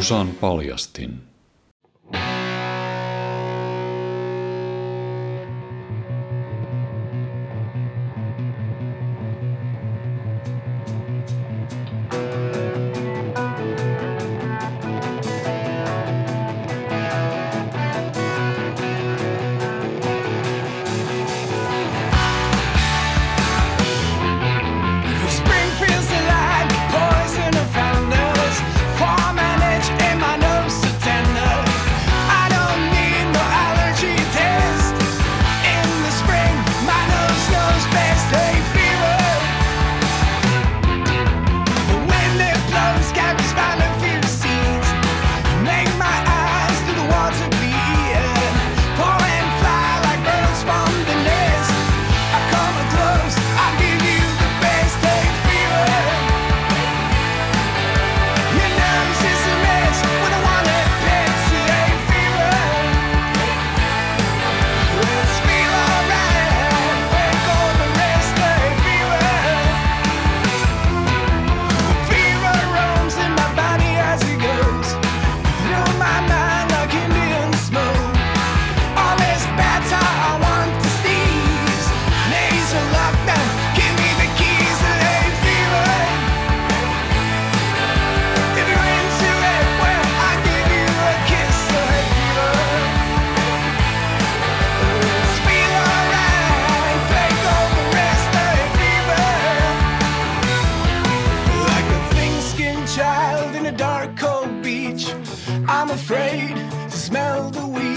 Musan paljastin. The weed.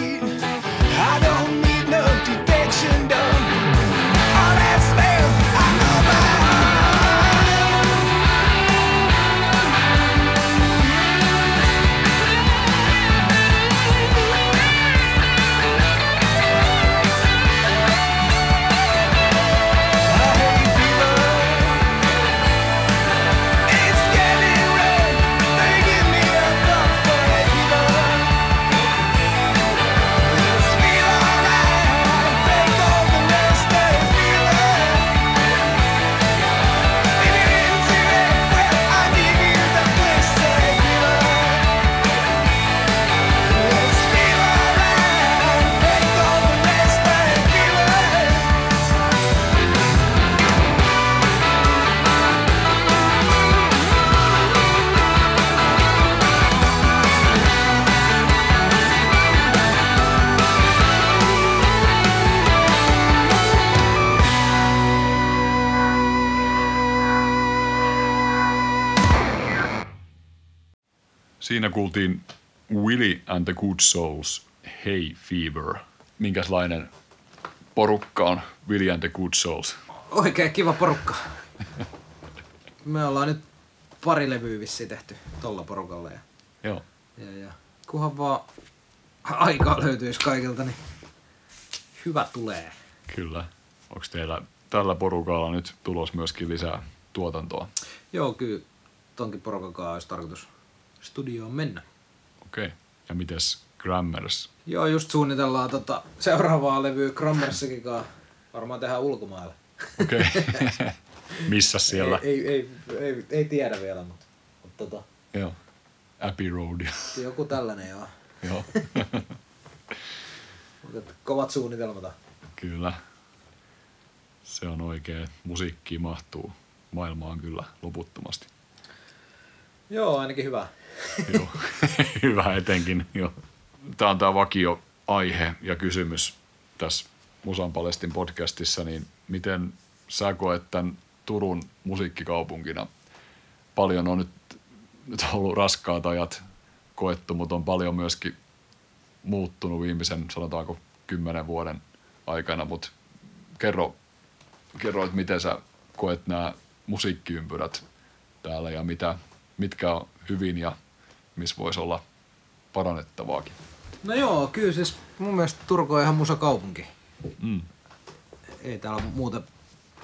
Siinä kuultiin Willy and the Good Souls, Hey Fever. Minkälainen porukka on Willy and the Good Souls? Oikein kiva porukka. Me ollaan nyt pari levyä vissiin tehty tolla porukalla ja, Joo. ja, ja kunhan vaan aikaa löytyisi kaikilta, niin hyvä tulee. Kyllä. Onko teillä tällä porukalla nyt tulos myöskin lisää tuotantoa? Joo, kyllä tonkin porukan kanssa olisi tarkoitus studioon mennä. Okei. Okay. Ja mites Grammars? Joo, just suunnitellaan tota seuraavaa levyä Grammarssakin kanssa. Varmaan tehdään ulkomailla. Okei. Okay. Missä siellä? Ei, ei, ei, ei, ei tiedä vielä, mutta, mutta tota, Joo. Abbey Road. joku tällainen joo. Joo. Mutta kovat suunnitelmat. Kyllä. Se on oikein. Musiikki mahtuu maailmaan kyllä loputtomasti. Joo, ainakin hyvä. Joo. Hyvä etenkin. Joo. Tämä on tämä vakio aihe ja kysymys tässä Musan Palestin podcastissa, niin miten sä koet tämän Turun musiikkikaupunkina? Paljon on nyt, nyt ollut raskaat ajat koettu, mutta on paljon myöskin muuttunut viimeisen, sanotaanko, kymmenen vuoden aikana, mutta kerro, kerro, että miten sä koet nämä musiikkiympyrät täällä ja mitä, mitkä on hyvin ja missä voisi olla parannettavaakin. No joo, kyllä siis mun mielestä Turku on ihan musakaupunki. Mm. Ei täällä muuta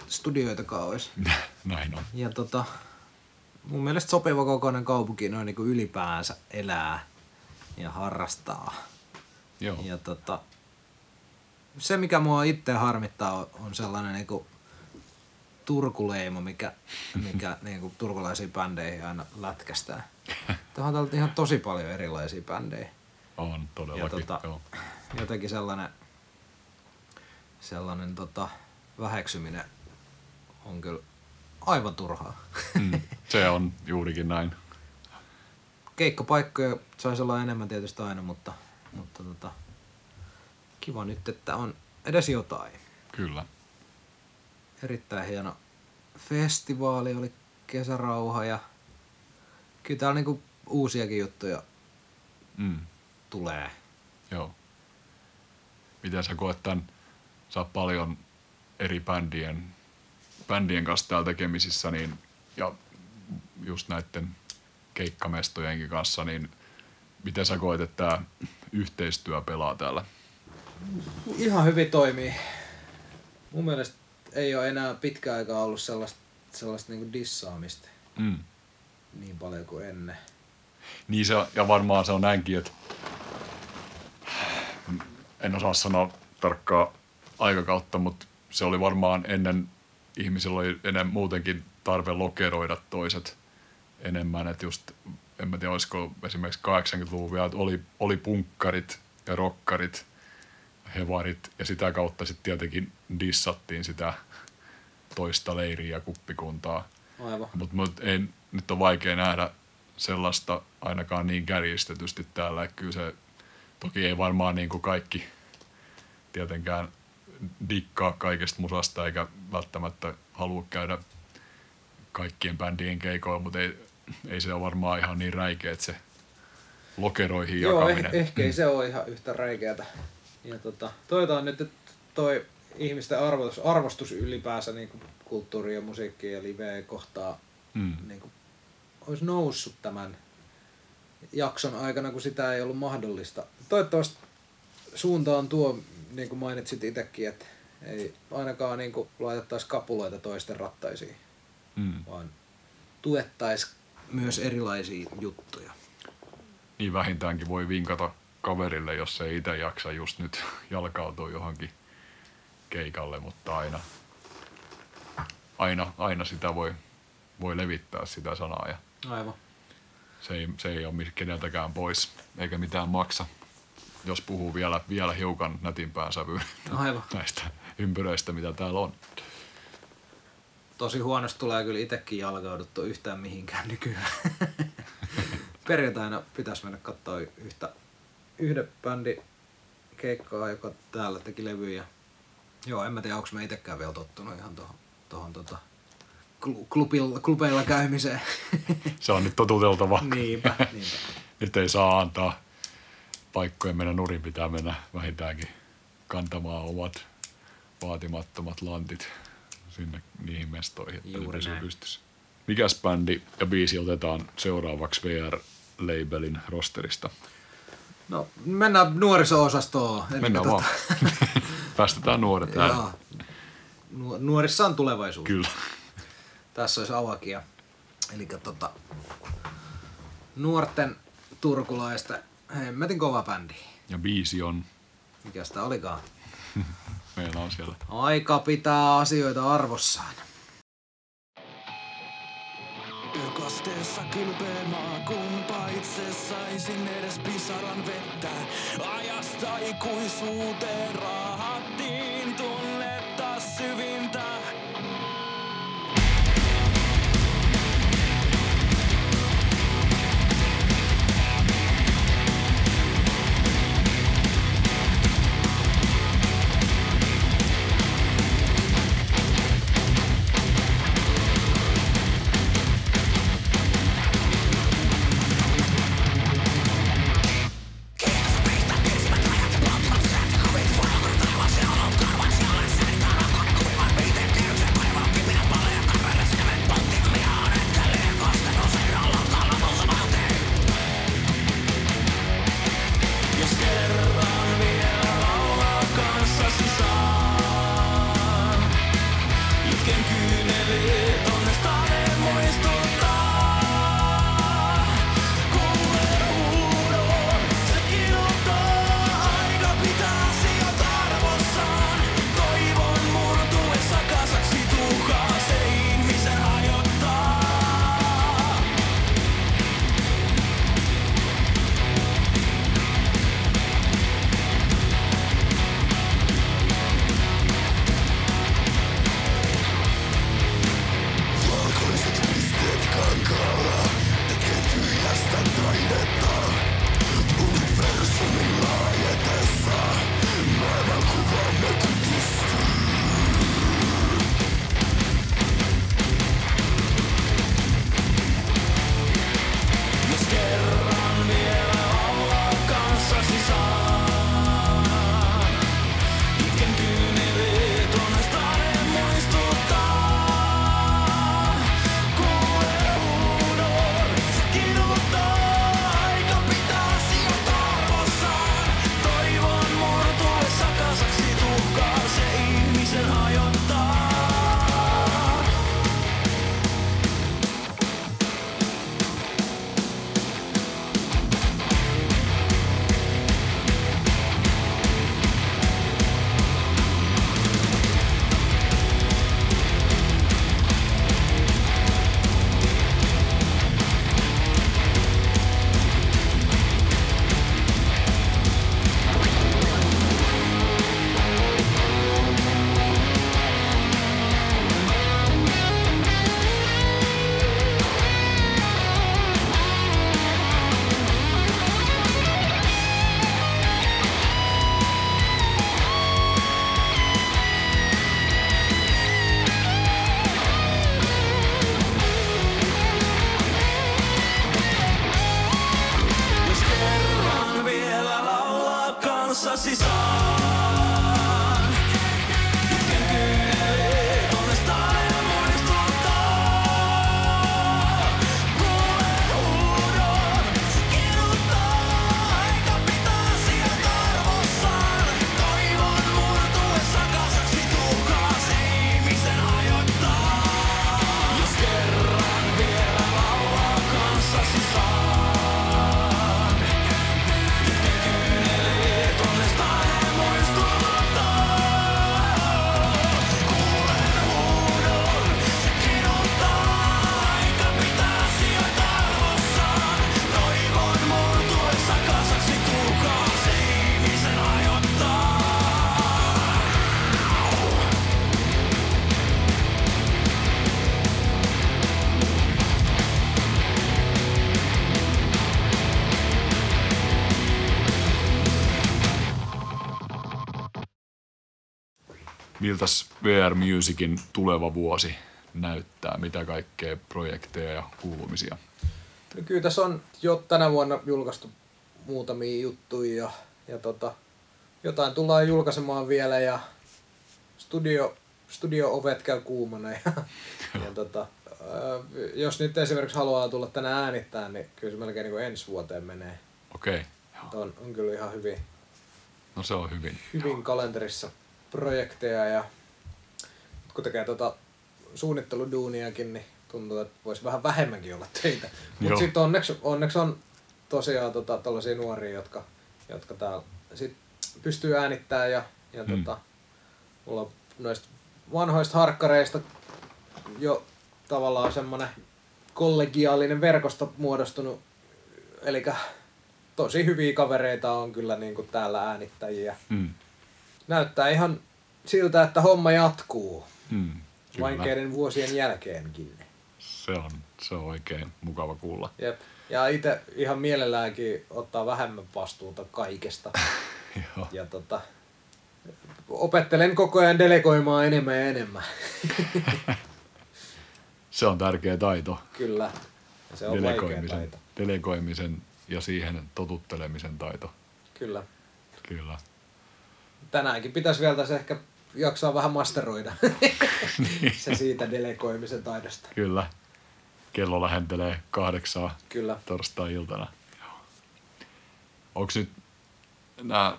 studioitakaan olisi. Näin on. Ja tota, mun mielestä sopiva kokoinen kaupunki noin niin ylipäänsä elää ja harrastaa. Joo. Ja tota, se mikä mua itse harmittaa on, sellainen niinku turkuleima, mikä, mikä niinku turkulaisiin bändeihin aina lätkästään. Tähän on ihan tosi paljon erilaisia bändejä. On todellakin, Ja tota- joo. Jotenkin sellainen, sellainen tota, väheksyminen on kyllä aivan turhaa. Mm, se on juurikin näin. Keikkapaikkoja saisi olla enemmän tietysti aina, mutta, mutta tota, kiva nyt, että on edes jotain. Kyllä. Erittäin hieno festivaali oli kesärauha ja kyllä täällä niinku uusiakin juttuja Mm, tulee. joo. Miten sä koet tämän? Sä oot paljon eri bändien, bändien kanssa täällä tekemisissä niin, ja just näiden keikkamestojenkin kanssa, niin miten sä koet, että tämä yhteistyö pelaa täällä? Ihan hyvin toimii. Mun mielestä ei ole enää pitkä aikaa ollut sellaista, sellaista niinku dissaamista Mm. niin paljon kuin ennen. Niin se, ja varmaan se on näinkin, että en osaa sanoa tarkkaa aikakautta, mutta se oli varmaan ennen, ihmisillä oli ennen muutenkin tarve lokeroida toiset enemmän, että just, en mä tiedä, olisiko esimerkiksi 80-luvun vielä, että oli, oli punkkarit ja rokkarit, hevarit, ja sitä kautta sitten tietenkin dissattiin sitä toista leiriä ja kuppikuntaa. Mutta mut ei, nyt on vaikea nähdä sellaista ainakaan niin kärjistetysti täällä. Kyllä se, toki ei varmaan niin kuin kaikki tietenkään dikkaa kaikesta musasta eikä välttämättä halua käydä kaikkien bändien keikoilla, mutta ei, ei se ole varmaan ihan niin räikeä, että se lokeroihin Joo, eh, jakaminen. ehkä ei se ole ihan yhtä räikeätä. Ja tota, toivotaan nyt, että toi ihmisten arvostus, arvostus ylipäänsä niin kulttuuri ja musiikki ja live kohtaa Mm. niin kuin, olisi noussut tämän jakson aikana, kun sitä ei ollut mahdollista. Toivottavasti suunta on tuo, niin kuin mainitsit itsekin, että ei ainakaan niin kuin laitettaisi kapuloita toisten rattaisiin, Mm. vaan tuettaisiin myös erilaisia juttuja. Niin vähintäänkin voi vinkata kaverille, jos ei itse jaksa just nyt jalkautua johonkin keikalle, mutta aina, aina, aina sitä voi, voi levittää sitä sanaa ja Aivan. se ei, se ei ole keneltäkään pois eikä mitään maksa, jos puhuu vielä, vielä hiukan nätimpään sävyyn Aivan. näistä ympyröistä, mitä täällä on. Tosi huonosti tulee kyllä itsekin jalkauduttu yhtään mihinkään nykyään. Perjantaina pitäisi mennä katsoa yhtä, yhden bändi keikkaa, joka täällä teki levyjä. Joo, en mä tiedä, onko mä itsekään vielä tottunut ihan tohon, tohon tota, klu- klubilla, klubeilla käymiseen. Se on nyt totuteltava. niinpä, niinpä. Nyt ei saa antaa paikkojen mennä nurin, pitää mennä vähintäänkin kantamaan omat vaatimattomat lantit sinne niihin mestoihin, että Juuri näin. pystyssä. Mikäs bändi ja biisi otetaan seuraavaksi VR-labelin rosterista? No, mennään nuoriso-osastoon. Eli Mennään tota- vaan. Päästetään nuoret. Jaa. Nu- Nuorissa on tulevaisuus. Kyllä. Tässä olisi avakia. Eli tota, nuorten turkulaista hemmetin kova bändi. Ja biisi on, Mikä sitä olikaan? meillä on siellä. Aika pitää asioita arvossaan. Yökasteessa kylpeemaa, kunpa itse saisin edes pisaran vettä. Ajasta ikuisuuteen raahattiin miltäs VR Musicin tuleva vuosi näyttää? Mitä kaikkea projekteja ja kuulumisia? No kyllä tässä on jo tänä vuonna julkaistu muutamia juttuja ja, ja tota, jotain tullaan julkaisemaan vielä ja studio, studio-ovet käy kuumana. Ja, ja tota, jos nyt esimerkiksi haluaa tulla tänne äänittämään, niin kyllä se melkein niin kuin ensi vuoteen menee. Okei, Että On, on kyllä ihan hyvin, no se on hyvin. hyvin kalenterissa projekteja ja kun tekee tota suunnitteluduuniakin, niin tuntuu, että voisi vähän vähemmänkin olla töitä. Mutta sitten onneksi, onneksi on tosiaan tota, tällaisia nuoria, jotka, jotka täällä sit pystyy äänittämään ja, ja Mm. tota, mulla on noista vanhoista harkkareista jo tavallaan semmoinen kollegiaalinen verkosto muodostunut. Eli tosi hyviä kavereita on kyllä niin kuin täällä äänittäjiä. Mm. Näyttää ihan siltä, että homma jatkuu Mm. Kyllä. vaikeiden vuosien jälkeenkin. Se on, se on oikein mukava kuulla. Jep. Ja itse ihan mielelläänkin ottaa vähemmän vastuuta kaikesta. Joo. Ja tota, opettelen koko ajan delegoimaan enemmän ja enemmän. Se on tärkeä taito. Kyllä. Ja se on Delegoimisen, taito. delegoimisen ja siihen totuttelemisen taito. Kyllä. Kyllä. Tänäänkin pitäisi vielä tässä ehkä jaksaa vähän masteroida se siitä delegoimisen taidosta. Kyllä. Kello lähentelee kahdeksaa Kyllä. torstai-iltana. Onko nyt nämä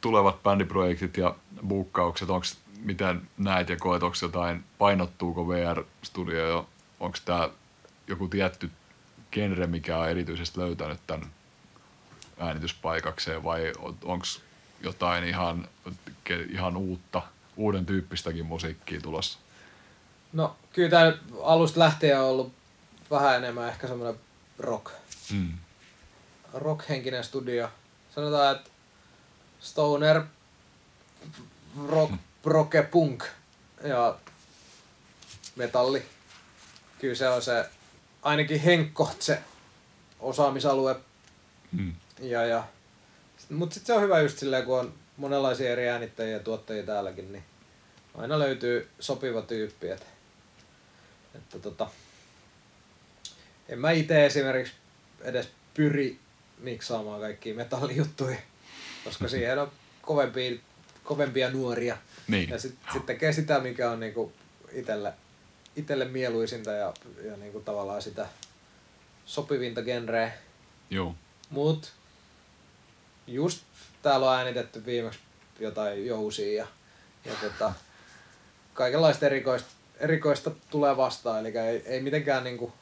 tulevat bändiprojektit ja buukkaukset, onko miten näet ja koet, onko jotain, painottuuko VR-studio jo, onko tämä joku tietty genre, mikä on erityisesti löytänyt tämän äänityspaikakseen vai onko jotain ihan, ihan uutta, uuden tyyppistäkin musiikkia tulossa? No kyllä tämä alusta lähtien on ollut vähän enemmän ehkä semmoinen rock, Mm. rock-henkinen studio. Sanotaan, että stoner, rock, proke, punk ja metalli. Kyllä se on se, ainakin Henkko se osaamisalue. Mm. Ja, ja, mutta sitten se on hyvä just silleen, kun on monenlaisia eri äänittäjiä ja tuottajia täälläkin, niin aina löytyy sopiva tyyppi. Et, että tota, en mä itse esimerkiksi edes pyri miksaamaan kaikkia metallijuttuja, koska siihen on kovempia, kovempia nuoria. Niin. Ja sitten sit tekee sitä, mikä on niinku itelle, itelle mieluisinta ja, ja niinku tavallaan sitä sopivinta genreä. Joo. Mut just täällä on äänitetty viimeksi jotain jousia ja, ja tota, kaikenlaista erikoista, erikoista tulee vastaan. Eli ei, ei mitenkään niinku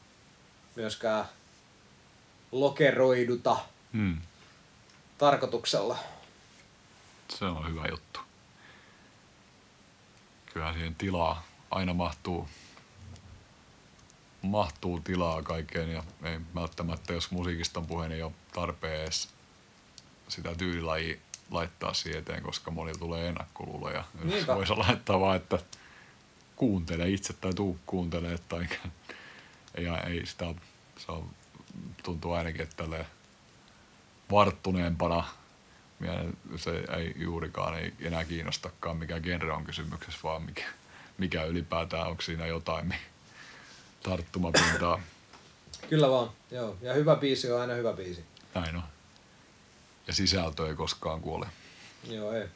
myöskään lokeroiduta Mm. tarkoituksella. Se on hyvä juttu. Kyllä siihen tilaa aina mahtuu, mahtuu tilaa kaikkeen ja ei välttämättä, jos musiikista on puhe, niin ei ole tarpeen edes sitä tyylilajia laittaa siihen eteen, koska monilla tulee ennakkoluuloja. Niinpä. Voisi laittaa vaan, että kuuntele itse tai tuu kuuntele tai ei, ei sitä, se on, tuntuu ainakin, että tälleen varttuneempana se ei juurikaan ei enää kiinnostakaan mikä genre on kysymyksessä, vaan mikä, mikä ylipäätään, onko siinä jotain tarttumapintaa. Kyllä vaan, joo. Ja hyvä biisi on aina hyvä biisi. Näin on. Ja sisältö ei koskaan kuole. Joo, ei.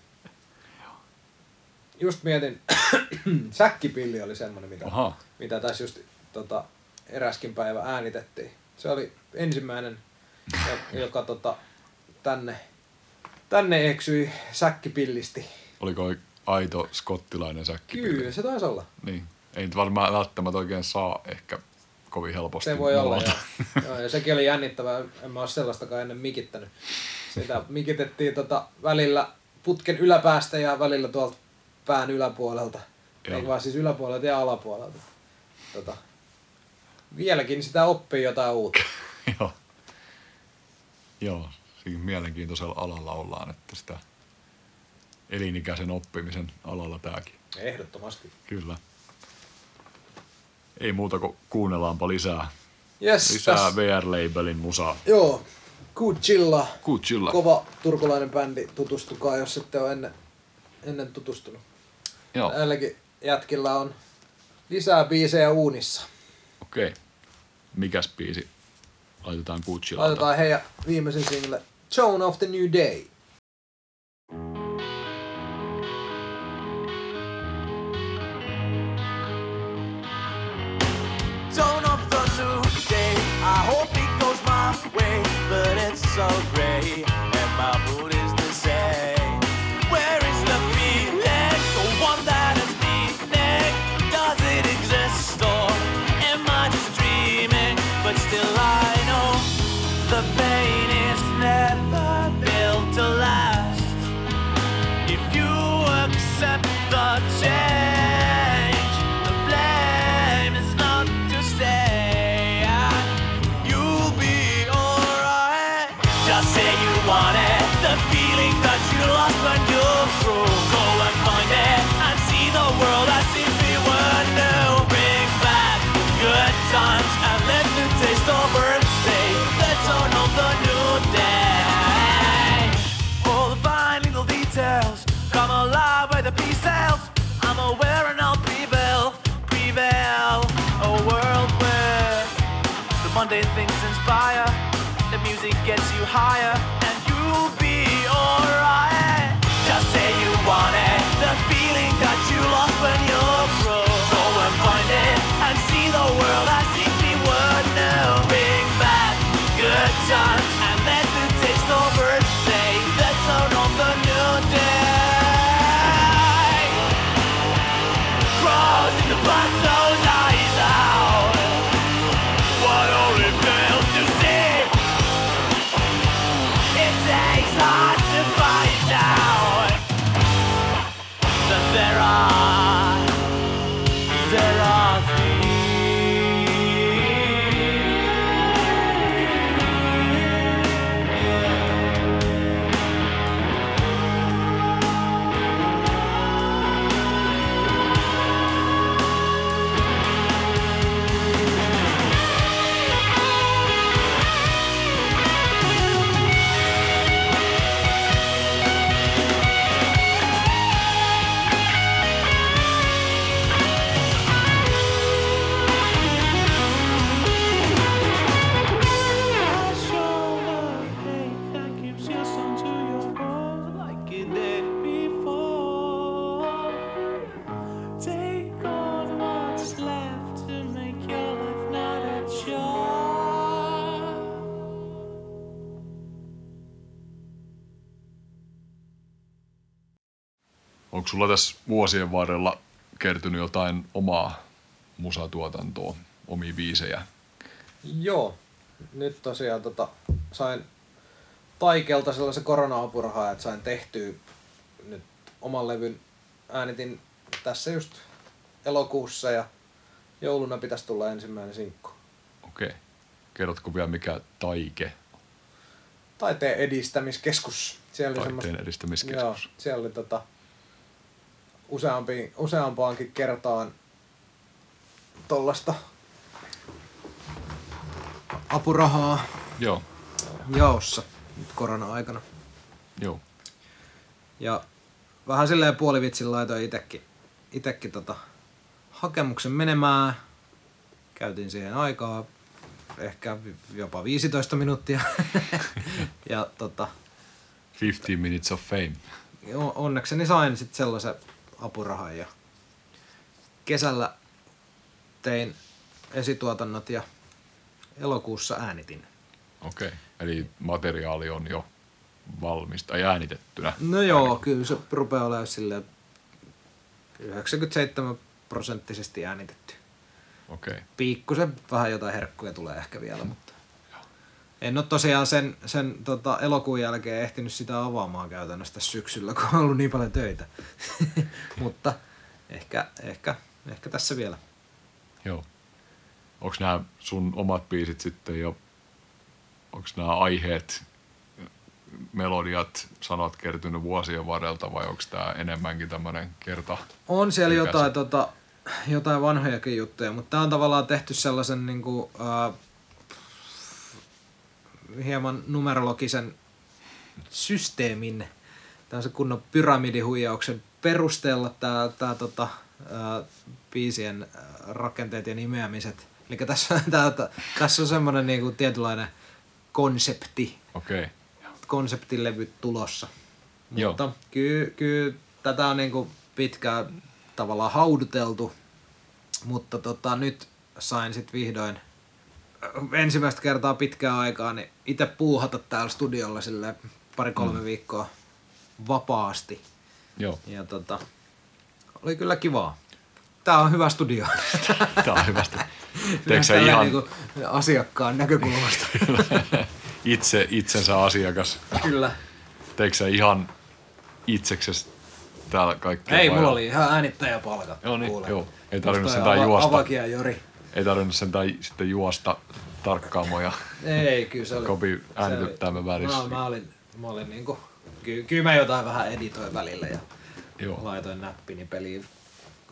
Just mietin, säkkipilli oli semmonen, mitä, Aha. mitä tässä just tota, eräskin päivä äänitettiin. Se oli ensimmäinen, jo- joka tota, tänne, tänne eksyi säkkipillisti. Oliko aito skottilainen säkkipilli? Kyllä, se taisi olla. Niin. Ei nyt varmaan välttämättä oikein saa ehkä kovin helposti Se voi olla, joo. joo. ja sekin oli jännittävää. En mä ole sellaistakaan ennen mikittänyt. Sitä mikitettiin tota välillä putken yläpäästä ja välillä tuolta pään yläpuolelta. Joo. Ei vaan siis yläpuolelta ja alapuolelta. Tota, vieläkin sitä oppii jotain uutta. Joo. Joo, siinä mielenkiintoisella alalla ollaan, että sitä elinikäisen oppimisen alalla tämäkin. Ehdottomasti. Kyllä. Ei muuta kuin kuunnellaanpa lisää, Yes, lisää tässä- VR-labelin musaa. Joo, Good Chilla. Good chilla. Kova turkulainen bändi. Tutustukaa, jos ette ole ennen, ennen tutustunut. Joo, Näilläkin jätkillä on lisää biisejä uunissa. okei. Mikäs biisi laitetaan Guccilalta? Laitetaan heidän viimeisen single Tone of the New Day. Way, but it's so gray, and my mood gets you higher, Jackson! Onko sulla tässä vuosien varrella kertynyt jotain omaa musatuotantoa, omia biisejä? Joo. Nyt tosiaan tota, sain Taikelta sellaisen korona-apurahaa, että sain tehtyä nyt oman levyn. Äänitin tässä just elokuussa ja jouluna pitäisi tulla ensimmäinen sinkku. Okei. Kerrotko vielä mikä taike, Taiteen edistämiskeskus. Siellä oli taiteen semmoista, edistämiskeskus? joo, siellä oli tota, useampi, useampaankin kertaan tollasta apurahaa Joo, jaossa nyt korona-aikana. joo. Ja vähän silleen puolivitsin laitoin itekin, itekin tota hakemuksen menemään. Käytin siihen aikaa ehkä jopa 15 minuuttia. ja tota, 15 minutes of fame. onnekseni sain sitten sellaisen apurahan ja kesällä tein esituotannot ja elokuussa äänitin. Okei. Eli materiaali on jo valmista ja äänitettynä. No joo, kyllä se rupeaa olemaan silleen 97 prosenttisesti äänitetty. Okei. Pikkusen vähän jotain herkkuja tulee ehkä vielä, mutta en ole tosiaan sen, sen tota, elokuun jälkeen ehtinyt sitä avaamaan käytännössä syksyllä, kun on ollut niin paljon töitä. mutta ehkä, ehkä, ehkä tässä vielä. Joo. Onko nämä sun omat biisit sitten jo, onko nämä aiheet, melodiat, sanat kertynyt vuosien varrelta vai onko tämä enemmänkin tämmöinen kerta? On siellä jotain, tota, jotain vanhojakin juttuja, mutta tämä on tavallaan tehty sellaisen niin kuin, äh, hieman numerologisen systeemin, tämmöisen kunnon pyramidihuijauksen perustella tää, tää tota, ää, biisien rakenteet ja nimeämiset. Eli tässä, tää, tää, tässä on semmoinen niinku tietynlainen konsepti, Okei. Okay. konseptilevy tulossa. Joo. Mutta kyllä, kyllä tätä on niinku pitkään tavallaan hauduteltu, mutta tota, nyt sain sitten vihdoin ensimmäistä kertaa pitkään aikaa niin itse puuhata täällä studiolla sille pari-kolme mm. viikkoa vapaasti. Joo. Ja tota, oli kyllä kivaa. Tää on hyvä studio. Tää on. Teekö sä Tälleen ihan niinku asiakkaan näkökulmasta. itse itsensä asiakas? kyllä. Teekö ihan itseksesi täällä kaikkea? Ei, vai- mulla oli ihan äänittäjäpalkat. Joo, niin, kuule. joo. Ei tarvinnut sentään juosta. Avakia Jori. Ei tarvinnut sentään sitten juosta tarkkaamoja. Ei, kyllä se oli. Kopi me välissä. Mä, mä olin, mä olin niinku, ky, kyllä mä jotain vähän editoin välillä ja Joo. laitoin näppini peliin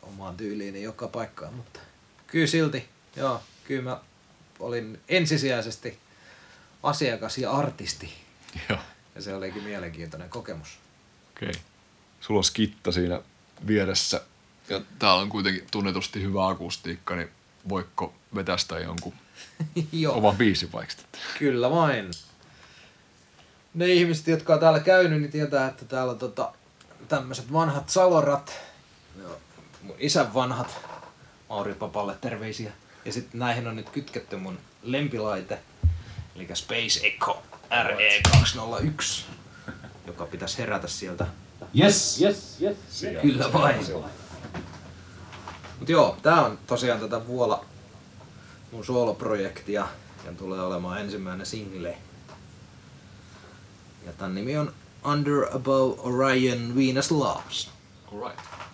omaan tyyliini joka paikkaan, mutta kyllä silti, joo, kyllä mä olin ensisijaisesti asiakas ja artisti Joo. ja se olikin mielenkiintoinen kokemus. Okei. Sulla on skitta siinä vieressä. Ja täällä on kuitenkin tunnetusti hyvä akustiikka, niin voiko vetästä jonkun joo. oman biisin vaikka? Kyllä vain. Ne ihmiset, jotka on täällä käynyt, niin tietää, että täällä on tota, tämmöiset vanhat salorat. Mun isän vanhat. Mauri Papalle terveisiä. Ja sitten näihin on nyt kytketty mun lempilaite. Eli Space Echo RE201. Joka pitäisi herätä sieltä. Yes, yes, yes. Kyllä vain. Mut joo, tää on tosiaan tätä Vuola mun sooloprojektia ja tulee olemaan ensimmäinen single. Ja tän nimi on Under Above Orion Venus Loves. Alright.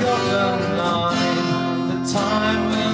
Gotham Line, the time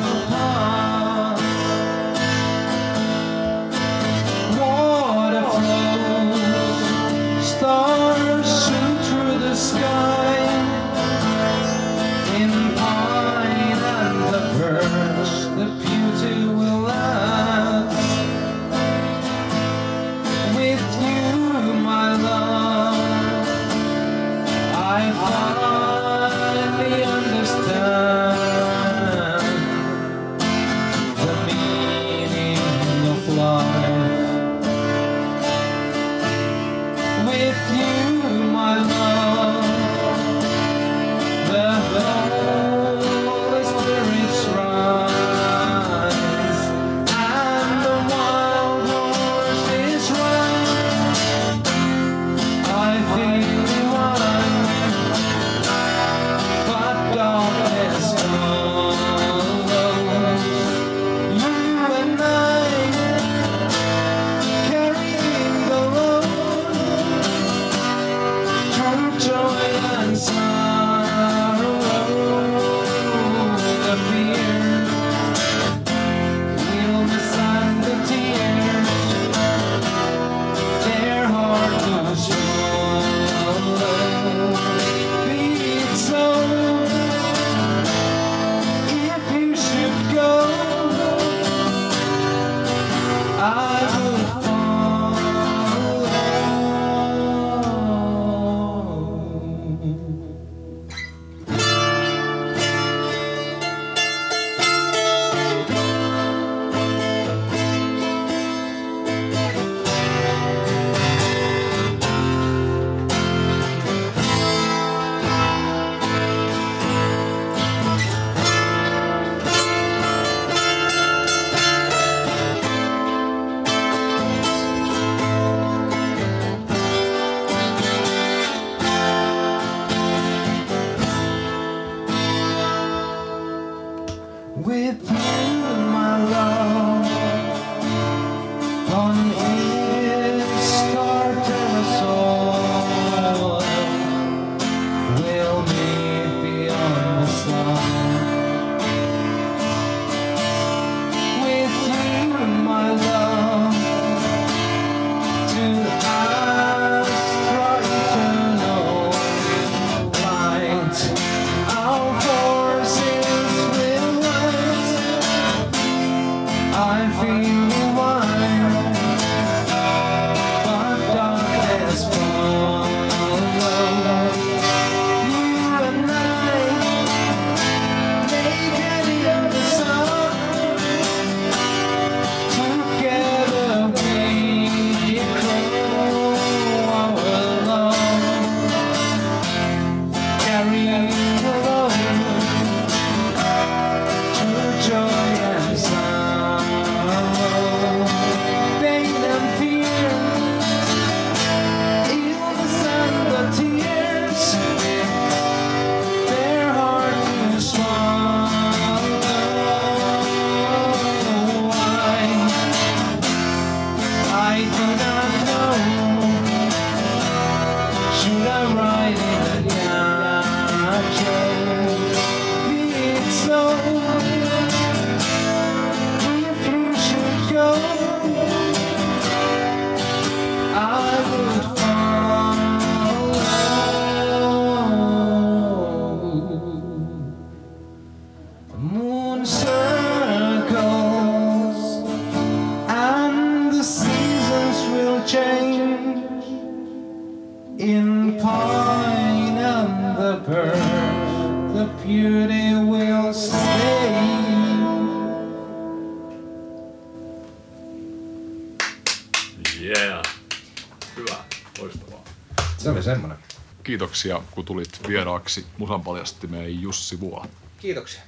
feeling so Kiitoksia, kun tulit vieraaksi Musan paljastimeen Jussi Vuola. Kiitoksia.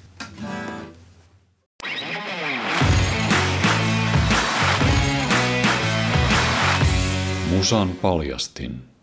Musan paljastin.